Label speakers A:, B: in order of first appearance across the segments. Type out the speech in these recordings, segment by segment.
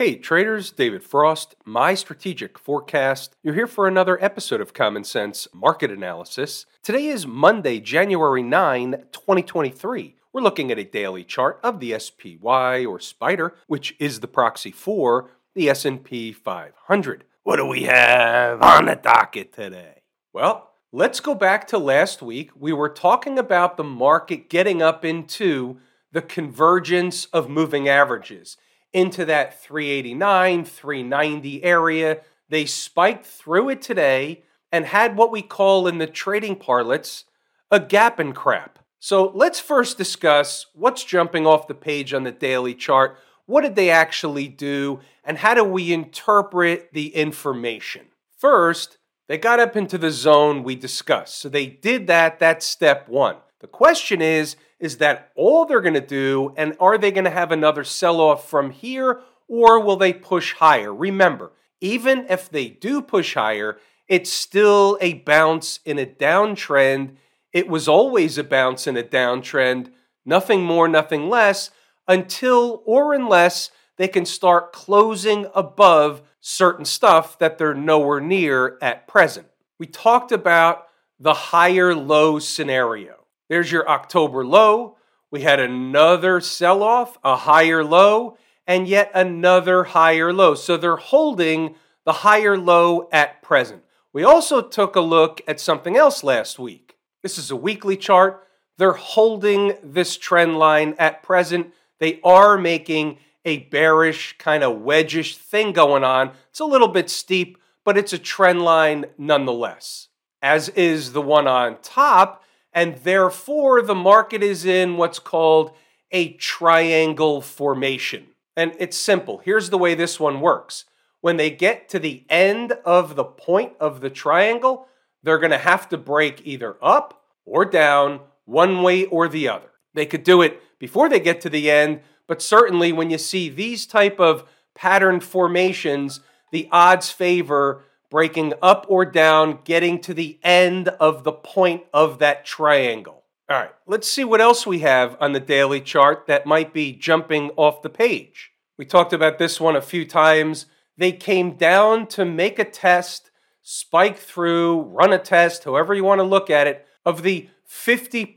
A: Hey traders, David Frost, my strategic forecast. You're here for another episode of Common Sense Market Analysis. Today is Monday, January 9, 2023. We're looking at a daily chart of the SPY or Spider, which is the proxy for the S&P 500. What do we have on the docket today? Well, let's go back to last week. We were talking about the market getting up into the convergence of moving averages into that 389, 390 area. They spiked through it today and had what we call in the trading parlance a gap and crap. So let's first discuss what's jumping off the page on the daily chart. What did they actually do? And how do we interpret the information? First, they got up into the zone we discussed. So they did that. That's step one. The question is is that all they're going to do? And are they going to have another sell off from here or will they push higher? Remember, even if they do push higher, it's still a bounce in a downtrend. It was always a bounce in a downtrend, nothing more, nothing less, until or unless they can start closing above certain stuff that they're nowhere near at present. We talked about the higher low scenario. There's your October low. We had another sell off, a higher low, and yet another higher low. So they're holding the higher low at present. We also took a look at something else last week. This is a weekly chart. They're holding this trend line at present. They are making a bearish, kind of wedgish thing going on. It's a little bit steep, but it's a trend line nonetheless. As is the one on top, and therefore the market is in what's called a triangle formation. And it's simple. Here's the way this one works. When they get to the end of the point of the triangle, they're going to have to break either up or down one way or the other. They could do it before they get to the end, but certainly when you see these type of pattern formations, the odds favor breaking up or down, getting to the end of the point of that triangle. All right, let's see what else we have on the daily chart that might be jumping off the page. We talked about this one a few times. They came down to make a test, spike through, run a test, however you want to look at it, of the 50%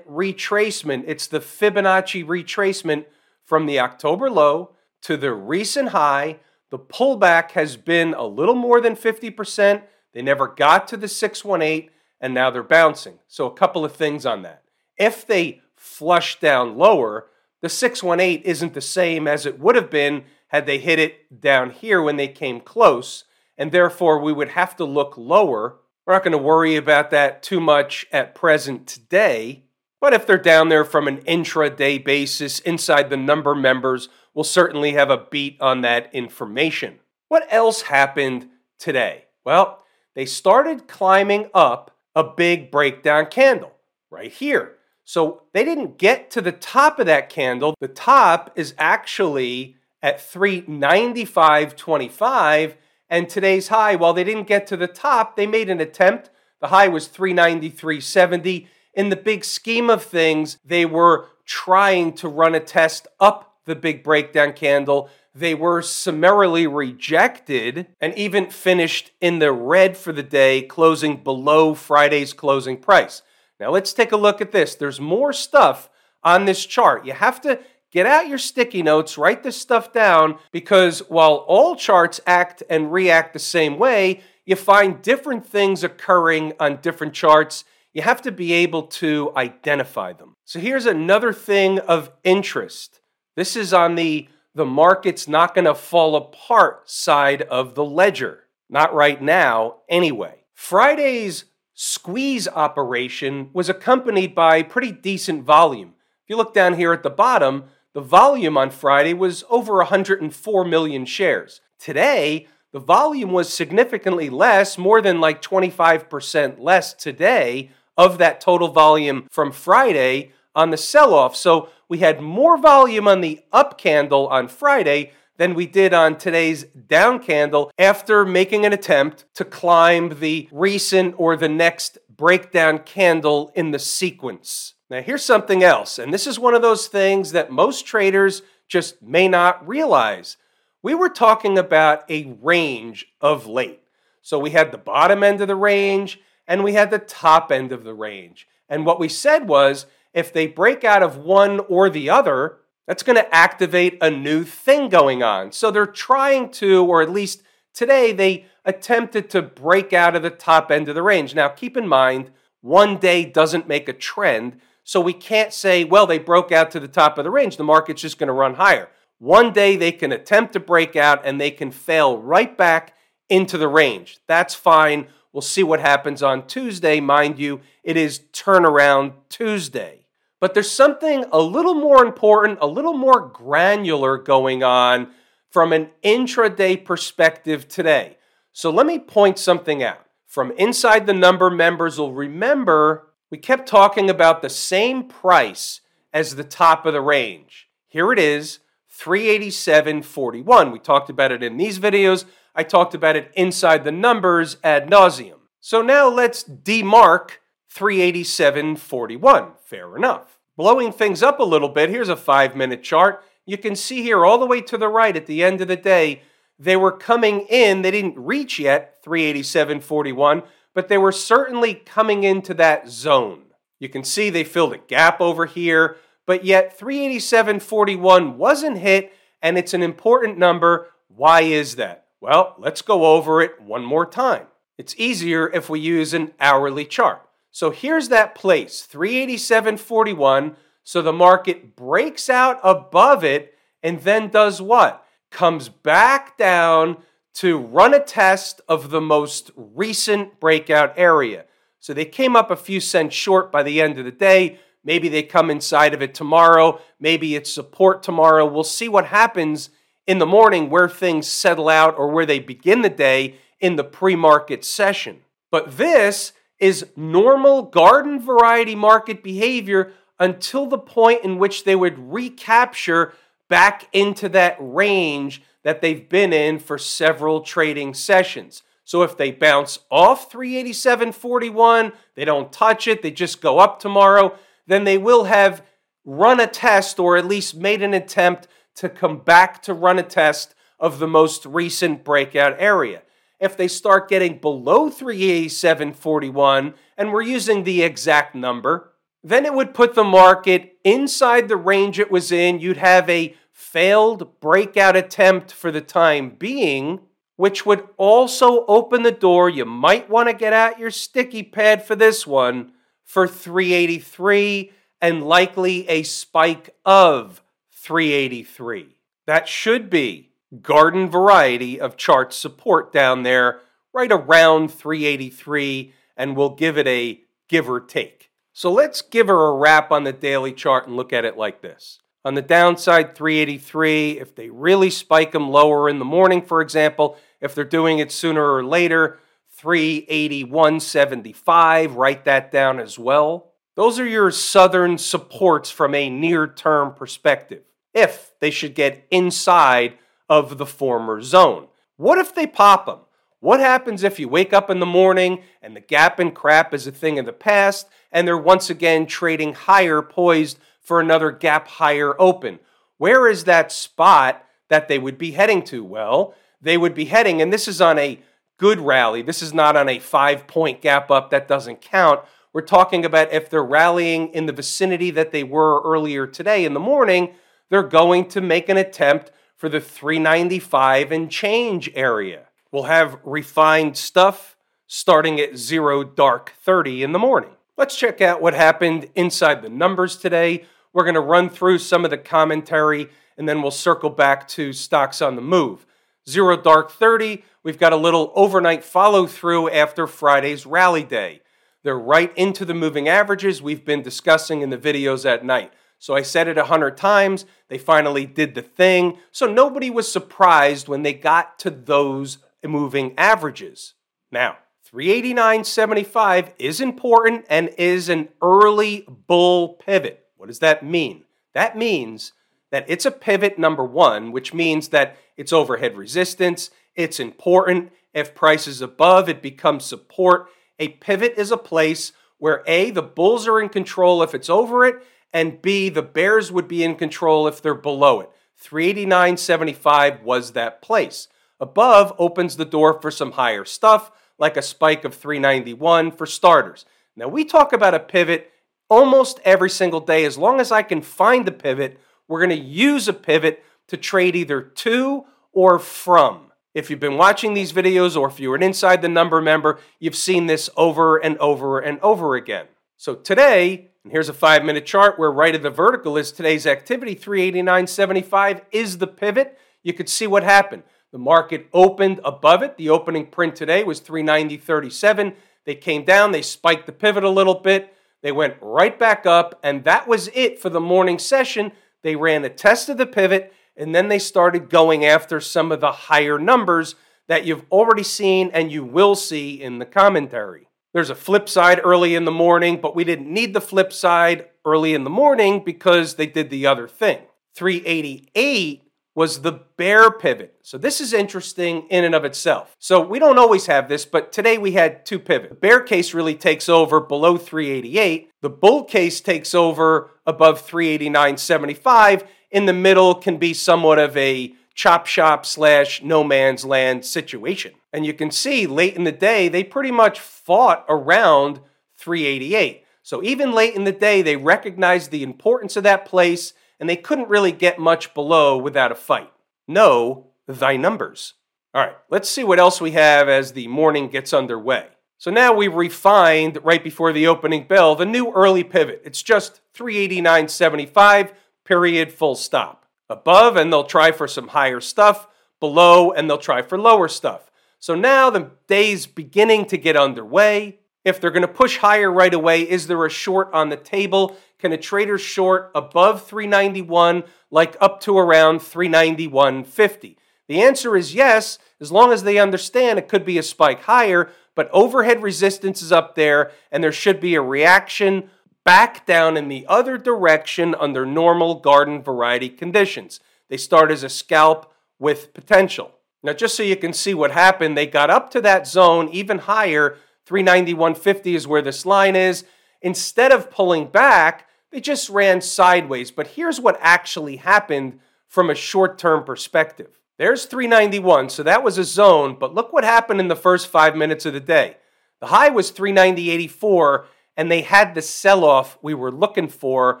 A: retracement. It's the Fibonacci retracement from the October low to the recent high the pullback has been a little more than 50%. They never got to the 618, and now they're bouncing. So, a couple of things on that. If they flush down lower, the 618 isn't the same as it would have been had they hit it down here when they came close, and therefore we would have to look lower. We're not going to worry about that too much at present today. But if they're down there from an intraday basis inside the number members, we'll certainly have a beat on that information. What else happened today? Well, they started climbing up a big breakdown candle right here. So they didn't get to the top of that candle. The top is actually at 395.25 and today's high, while they didn't get to the top, they made an attempt. The high was 393.70 in the big scheme of things, they were trying to run a test up the big breakdown candle. They were summarily rejected and even finished in the red for the day, closing below Friday's closing price. Now let's take a look at this. There's more stuff on this chart. You have to get out your sticky notes, write this stuff down, because while all charts act and react the same way, you find different things occurring on different charts you have to be able to identify them. So here's another thing of interest. This is on the the market's not going to fall apart side of the ledger. Not right now, anyway. Friday's squeeze operation was accompanied by pretty decent volume. If you look down here at the bottom, the volume on Friday was over 104 million shares. Today, the volume was significantly less, more than like 25% less today, of that total volume from Friday on the sell off. So we had more volume on the up candle on Friday than we did on today's down candle after making an attempt to climb the recent or the next breakdown candle in the sequence. Now, here's something else, and this is one of those things that most traders just may not realize. we were talking about a range of late. So we had the bottom end of the range and we had the top end of the range. And what we said was if they break out of one or the other, that's going to activate a new thing going on. So they're trying to, or at least today, they attempted to break out of the top end of the range. Now, keep in mind, one day doesn't make a trend. So we can't say, well, they broke out to the top of the range. The market's just going to run higher. One day they can attempt to break out and they can fail right back into the range. That's fine. We'll see what happens on Tuesday. Mind you, it is turnaround Tuesday. But there's something a little more important, a little more granular going on from an intraday perspective today. So let me point something out. From inside the number, members will remember we kept talking about the same price as the top of the range. Here it is, 387.41. We talked about it in these videos. I talked about it inside the numbers ad nauseum. So now let's demark 387.41. Fair enough. Blowing things up a little bit, here's a five minute chart. You can see here all the way to the right at the end of the day, they were coming in. They didn't reach yet 387.41, but they were certainly coming into that zone. You can see they filled a gap over here, but yet 387.41 wasn't hit, and it's an important number. Why is that? Well, let's go over it one more time. It's easier if we use an hourly chart. So here's that place, 387.41. So the market breaks out above it and then does what? Comes back down to run a test of the most recent breakout area. So they came up a few cents short by the end of the day. Maybe they come inside of it tomorrow. Maybe it's support tomorrow. We'll see what happens in the morning where things settle out or where they begin the day in the pre market session. But this is normal garden variety market behavior until the point in which they would recapture back into that range that they've been in for several trading sessions. So if they bounce off 387.41, they don't touch it, they just go up tomorrow, then they will have run a test or at least made an attempt to come back to run a test of the most recent breakout area if they start getting below 387.41, and we're using the exact number, then it would put the market inside the range it was in. You'd have a failed breakout attempt for the time being, which would also open the door. You might want to get out your sticky pad for this one for 383 and likely a spike of 383. That should be garden variety of chart support down there, right around 383, and we'll give it a give or take. So let's give her a wrap on the daily chart and look at it like this. On the downside, 383, if they really spike them lower in the morning, for example, if they're doing it sooner or later, 381.75, write that down as well. Those are your southern supports from a near term perspective. If they should get inside of the former zone. What if they pop them? What happens if you wake up in the morning and the gap and crap is a thing of the past and they're once again trading higher, poised for another gap higher open? Where is that spot that they would be heading to? Well, they would be heading, and this is on a good rally. This is not on a five point gap up that doesn't count. We're talking about if they're rallying in the vicinity that they were earlier today in the morning, they're going to make an attempt for the 395 and change area. We'll have refined stuff starting at 0 dark 30 in the morning. Let's check out what happened inside the numbers today. We're going to run through some of the commentary and then we'll circle back to stocks on the move. 0 dark 30, we've got a little overnight follow through after Friday's rally day. They're right into the moving averages we've been discussing in the videos at night. So I said it a hundred times. They finally did the thing. So nobody was surprised when they got to those moving averages. Now, 389.75 is important and is an early bull pivot. What does that mean? That means that it's a pivot number one, which means that it's overhead resistance. It's important. If price is above, it becomes support. A pivot is a place where A, the bulls are in control if it's over it, and B, the Bears would be in control if they're below it. 389.75 was that place. Above opens the door for some higher stuff, like a spike of 391 for starters. Now, we talk about a pivot almost every single day. As long as I can find the pivot, we're going to use a pivot to trade either to or from. If you've been watching these videos or if you're an Inside the Number member, you've seen this over and over and over again. So today, and here's a five minute chart where right of the vertical is today's activity, 389.75 is the pivot. You could see what happened. The market opened above it. The opening print today was 390.37. They came down, they spiked the pivot a little bit, they went right back up, and that was it for the morning session. They ran a test of the pivot, and then they started going after some of the higher numbers that you've already seen and you will see in the commentary. There's a flip side early in the morning, but we didn't need the flip side early in the morning because they did the other thing. 388 was the bear pivot. So this is interesting in and of itself. So we don't always have this, but today we had two pivots. The bear case really takes over below 388. The bull case takes over above 389.75. In the middle can be somewhat of a chop shop slash no man's land situation. And you can see late in the day, they pretty much fought around 388. So even late in the day, they recognized the importance of that place and they couldn't really get much below without a fight. Know thy numbers. All right, let's see what else we have as the morning gets underway. So now we've refined right before the opening bell the new early pivot. It's just 389.75, period, full stop. Above, and they'll try for some higher stuff. Below, and they'll try for lower stuff. So now the day's beginning to get underway. If they're going to push higher right away, is there a short on the table? Can a trader short above 391, like up to around 391.50? The answer is yes, as long as they understand it could be a spike higher, but overhead resistance is up there, and there should be a reaction back down in the other direction under normal garden variety conditions. They start as a scalp with potential. Now, just so you can see what happened, they got up to that zone even higher. 391.50 is where this line is. Instead of pulling back, they just ran sideways. But here's what actually happened from a short term perspective. There's 391, so that was a zone, but look what happened in the first five minutes of the day. The high was 390.84, and they had the sell off we were looking for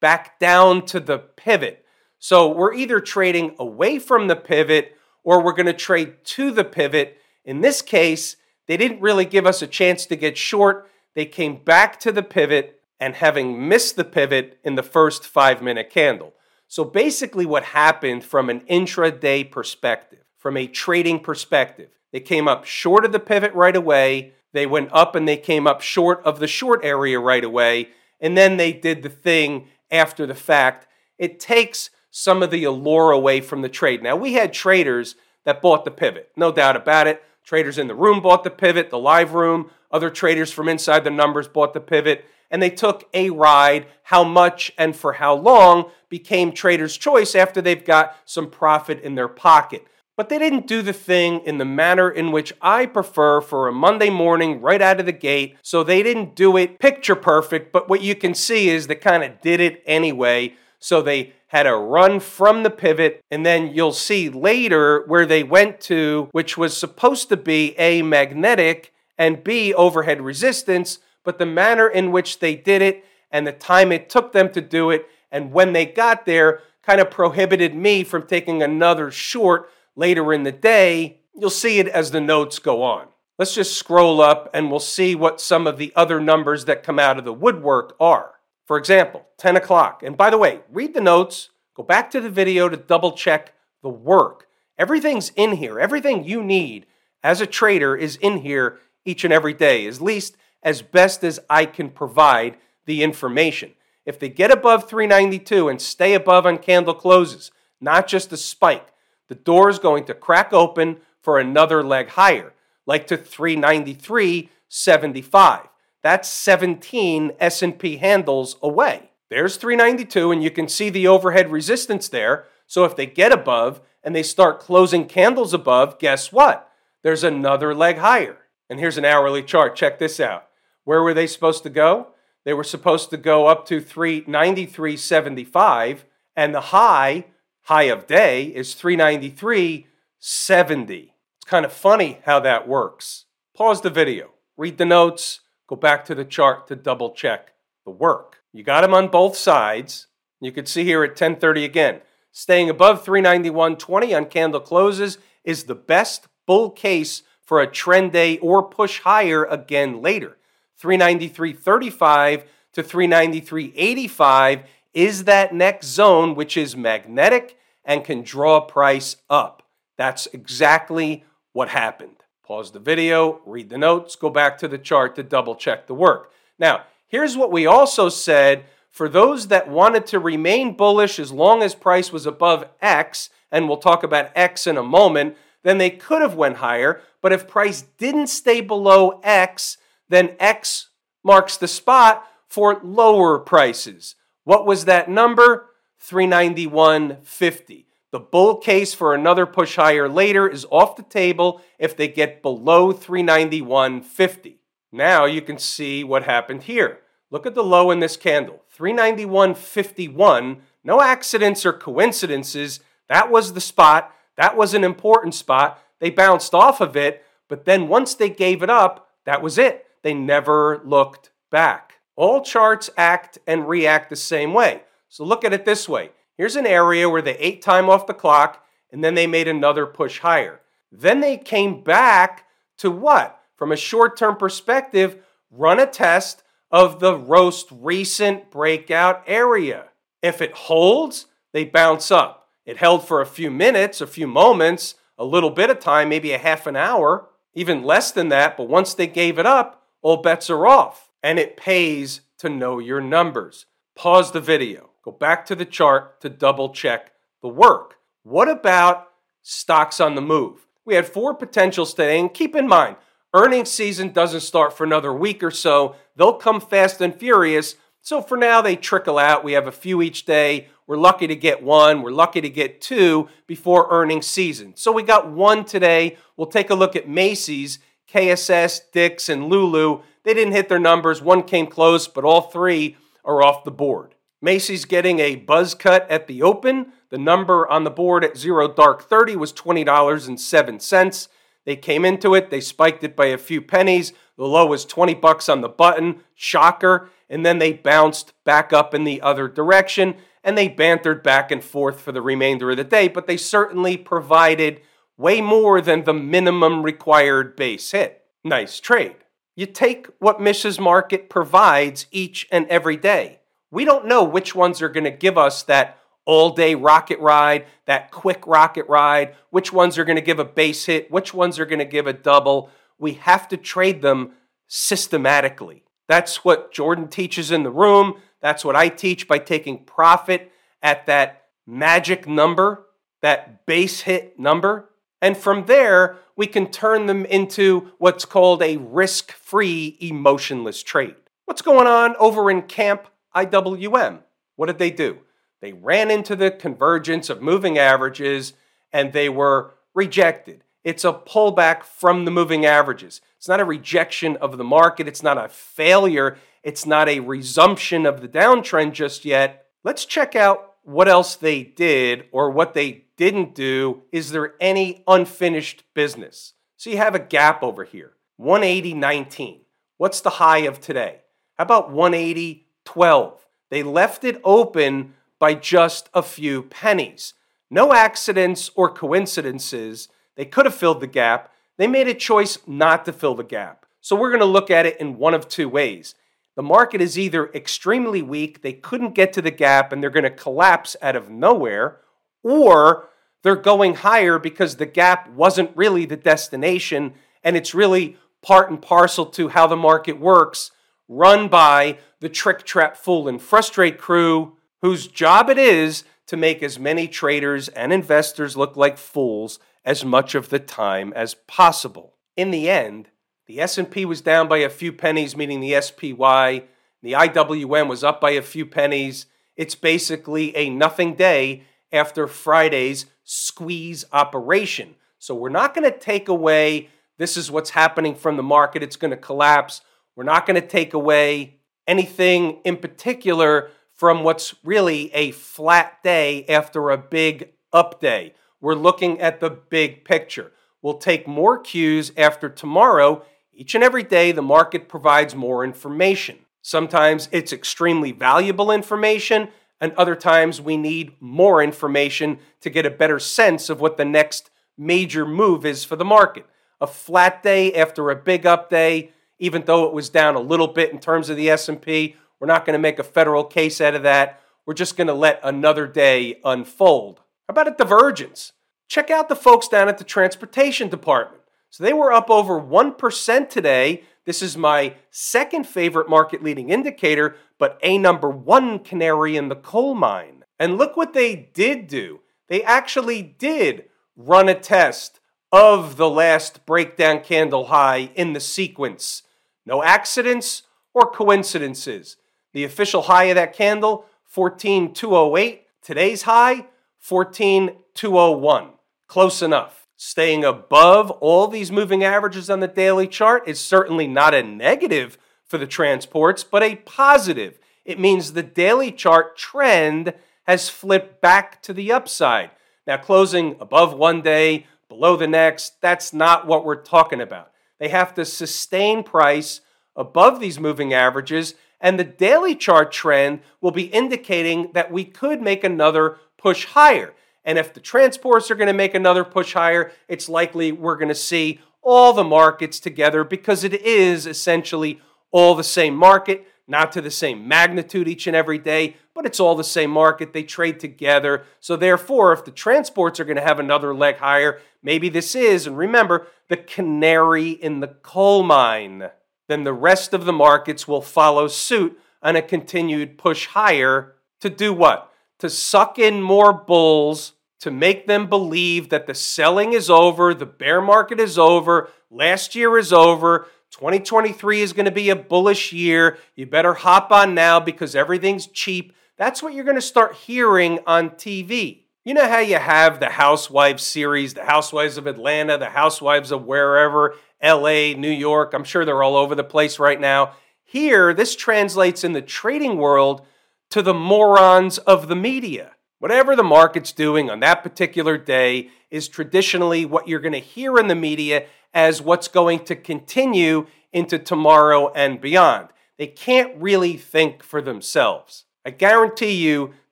A: back down to the pivot. So we're either trading away from the pivot or we're going to trade to the pivot. In this case, they didn't really give us a chance to get short. They came back to the pivot and having missed the pivot in the first five minute candle. So basically, what happened from an intraday perspective, from a trading perspective, they came up short of the pivot right away. They went up and they came up short of the short area right away. And then they did the thing after the fact. It takes some of the allure away from the trade. Now, we had traders that bought the pivot, no doubt about it. Traders in the room bought the pivot, the live room. Other traders from inside the numbers bought the pivot and they took a ride. How much and for how long became trader's choice after they've got some profit in their pocket. But they didn't do the thing in the manner in which I prefer for a Monday morning right out of the gate. So they didn't do it picture perfect, but what you can see is they kind of did it anyway. So they had a run from the pivot, and then you'll see later where they went to, which was supposed to be A, magnetic, and B, overhead resistance but the manner in which they did it and the time it took them to do it and when they got there kind of prohibited me from taking another short later in the day. You'll see it as the notes go on. Let's just scroll up and we'll see what some of the other numbers that come out of the woodwork are. For example, 10 o'clock. And by the way, read the notes, go back to the video to double check the work. Everything's in here. Everything you need as a trader is in here each and every day, at least as best as I can provide the information. If they get above 392 and stay above on candle closes, not just a spike, the door is going to crack open for another leg higher, like to 393.75. That's 17 S&P handles away. There's 392 and you can see the overhead resistance there. So if they get above and they start closing candles above, guess what? There's another leg higher. And here's an hourly chart. Check this out. Where were they supposed to go? They were supposed to go up to 393.75, and the high High of day is 393.70. It's kind of funny how that works. Pause the video, read the notes, go back to the chart to double check the work. You got them on both sides. You can see here at 1030 again. Staying above 391.20 on candle closes is the best bull case for a trend day or push higher again later. 393.35 to 393.85 is that next zone, which is magnetic and can draw price up. That's exactly what happened. Pause the video, read the notes, go back to the chart to double check the work. Now, here's what we also said for those that wanted to remain bullish as long as price was above X, and we'll talk about X in a moment, then they could have went higher, but if price didn't stay below X, then X marks the spot for lower prices. What was that number? 391.50. The bull case for another push higher later is off the table if they get below 391.50. Now you can see what happened here. Look at the low in this candle 391.51. No accidents or coincidences. That was the spot. That was an important spot. They bounced off of it, but then once they gave it up, that was it. They never looked back. All charts act and react the same way. So look at it this way Here's an area where they ate time off the clock and then they made another push higher. Then they came back to what? From a short term perspective, run a test of the most recent breakout area. If it holds, they bounce up. It held for a few minutes, a few moments, a little bit of time, maybe a half an hour, even less than that. But once they gave it up, all bets are off. And it pays to know your numbers. Pause the video. Go back to the chart to double check the work. What about stocks on the move? We had four potentials today, and keep in mind, earnings season doesn't start for another week or so. They'll come fast and furious. So for now, they trickle out. We have a few each day. We're lucky to get one. We're lucky to get two before earnings season. So we got one today. We'll take a look at Macy's, KSS, Dick's, and Lulu. They didn't hit their numbers. One came close, but all three are off the board. Macy's getting a buzz cut at the open. The number on the board at zero dark 30 was $20.07. They came into it, they spiked it by a few pennies. The low was 20 bucks on the button, shocker, and then they bounced back up in the other direction and they bantered back and forth for the remainder of the day, but they certainly provided way more than the minimum required base hit. Nice trade. You take what Mrs. Market provides each and every day we don't know which ones are going to give us that all day rocket ride, that quick rocket ride, which ones are going to give a base hit, which ones are going to give a double. We have to trade them systematically. That's what Jordan teaches in the room. That's what I teach by taking profit at that magic number, that base hit number. And from there, we can turn them into what's called a risk free emotionless trade. What's going on over in Camp IWM. What did they do? They ran into the convergence of moving averages and they were rejected. It's a pullback from the moving averages. It's not a rejection of the market. It's not a failure. It's not a resumption of the downtrend just yet. Let's check out what else they did or what they didn't do. Is there any unfinished business? So you have a gap over here 180.19. What's the high of today? How about 180? 12. They left it open by just a few pennies. No accidents or coincidences. They could have filled the gap. They made a choice not to fill the gap. So we're going to look at it in one of two ways. The market is either extremely weak, they couldn't get to the gap and they're going to collapse out of nowhere, or they're going higher because the gap wasn't really the destination and it's really part and parcel to how the market works run by the trick, trap, fool, and frustrate crew, whose job it is to make as many traders and investors look like fools as much of the time as possible. In the end, the S&P was down by a few pennies, meaning the SPY. The IWM was up by a few pennies. It's basically a nothing day after Friday's squeeze operation. So we're not going to take away this is what's happening from the market. It's going to collapse. We're not going to take away anything in particular from what's really a flat day after a big up day. We're looking at the big picture. We'll take more cues after tomorrow. Each and every day, the market provides more information. Sometimes it's extremely valuable information, and other times we need more information to get a better sense of what the next major move is for the market. A flat day after a big up day, even though it was down a little bit in terms of the S&P, we're not going to make a federal case out of that. We're just going to let another day unfold. How about a divergence? Check out the folks down at the transportation department. So they were up over 1% today. This is my second favorite market leading indicator, but a number one canary in the coal mine. And look what they did do. They actually did run a test of the last breakdown candle high in the sequence. No accidents or coincidences. The official high of that candle, 14208. Today's high, 14201. Close enough. Staying above all these moving averages on the daily chart is certainly not a negative for the transports, but a positive. It means the daily chart trend has flipped back to the upside. Now, closing above one day, below the next, that's not what we're talking about. They have to sustain price above these moving averages, and the daily chart trend will be indicating that we could make another push higher. And if the transports are going to make another push higher, it's likely we're going to see all the markets together because it is essentially all the same market, not to the same magnitude each and every day, but it's all the same market. They trade together. So, therefore, if the transports are going to have another leg higher, maybe this is, and remember, the canary in the coal mine, then the rest of the markets will follow suit on a continued push higher to do what? To suck in more bulls, to make them believe that the selling is over, the bear market is over, last year is over, 2023 is going to be a bullish year. You better hop on now because everything's cheap. That's what you're going to start hearing on TV. You know how you have the Housewives series, the Housewives of Atlanta, the Housewives of wherever, LA, New York. I'm sure they're all over the place right now. Here, this translates in the trading world to the morons of the media. Whatever the market's doing on that particular day is traditionally what you're going to hear in the media as what's going to continue into tomorrow and beyond. They can't really think for themselves. I guarantee you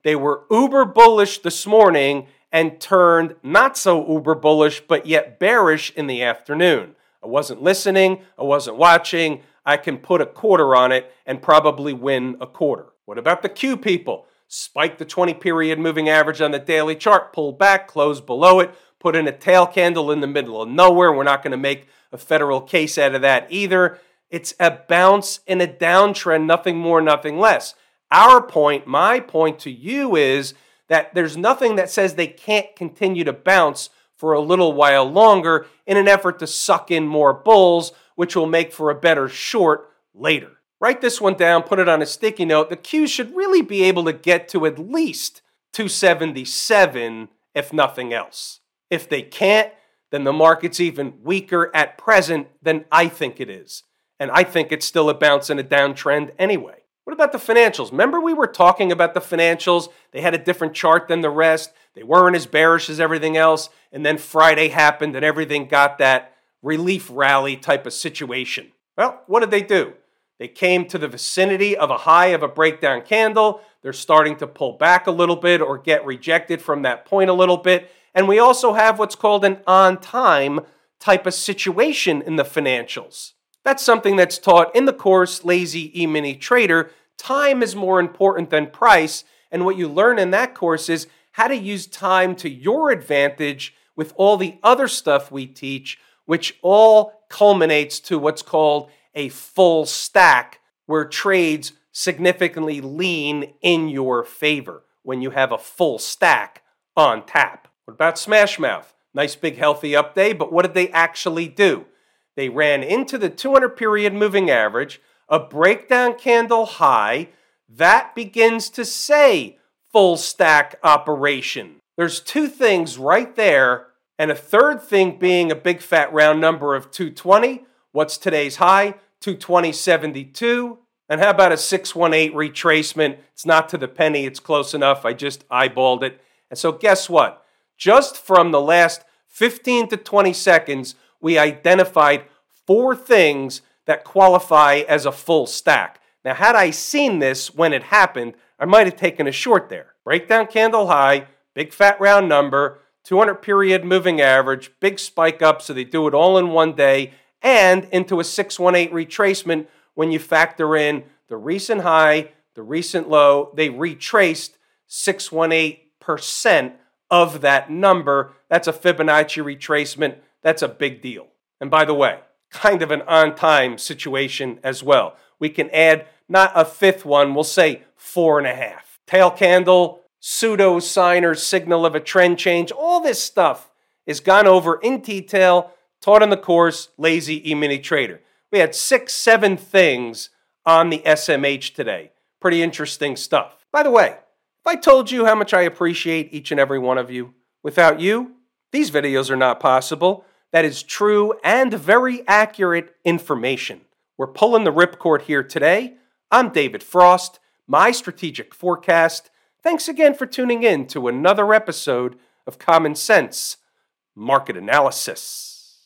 A: they were uber bullish this morning and turned not so uber bullish, but yet bearish in the afternoon. I wasn't listening, I wasn't watching. I can put a quarter on it and probably win a quarter. What about the Q people? Spike the 20 period moving average on the daily chart, pull back, close below it, put in a tail candle in the middle of nowhere. We're not going to make a federal case out of that either. It's a bounce in a downtrend, nothing more, nothing less. Our point, my point to you is that there's nothing that says they can't continue to bounce for a little while longer in an effort to suck in more bulls, which will make for a better short later. Write this one down, put it on a sticky note. The Q should really be able to get to at least 277, if nothing else. If they can't, then the market's even weaker at present than I think it is. And I think it's still a bounce and a downtrend anyway. What about the financials? Remember, we were talking about the financials. They had a different chart than the rest. They weren't as bearish as everything else. And then Friday happened and everything got that relief rally type of situation. Well, what did they do? They came to the vicinity of a high of a breakdown candle. They're starting to pull back a little bit or get rejected from that point a little bit. And we also have what's called an on time type of situation in the financials. That's something that's taught in the course Lazy E Mini Trader. Time is more important than price. And what you learn in that course is how to use time to your advantage with all the other stuff we teach, which all culminates to what's called a full stack, where trades significantly lean in your favor when you have a full stack on tap. What about Smash Mouth? Nice big healthy up day, but what did they actually do? They ran into the 200 period moving average, a breakdown candle high. That begins to say full stack operation. There's two things right there, and a third thing being a big fat round number of 220. What's today's high? 220.72. And how about a 618 retracement? It's not to the penny, it's close enough. I just eyeballed it. And so, guess what? Just from the last 15 to 20 seconds, we identified four things that qualify as a full stack. Now, had I seen this when it happened, I might have taken a short there. Breakdown candle high, big fat round number, 200 period moving average, big spike up, so they do it all in one day, and into a 618 retracement when you factor in the recent high, the recent low, they retraced 618% of that number. That's a Fibonacci retracement. That's a big deal. And by the way, kind of an on time situation as well. We can add not a fifth one, we'll say four and a half. Tail candle, pseudo signer, signal of a trend change, all this stuff is gone over in detail, taught in the course, Lazy E-mini Trader. We had six, seven things on the SMH today. Pretty interesting stuff. By the way, if I told you how much I appreciate each and every one of you, without you, these videos are not possible. That is true and very accurate information. We're pulling the ripcord here today. I'm David Frost, my strategic forecast. Thanks again for tuning in to another episode of Common Sense Market Analysis.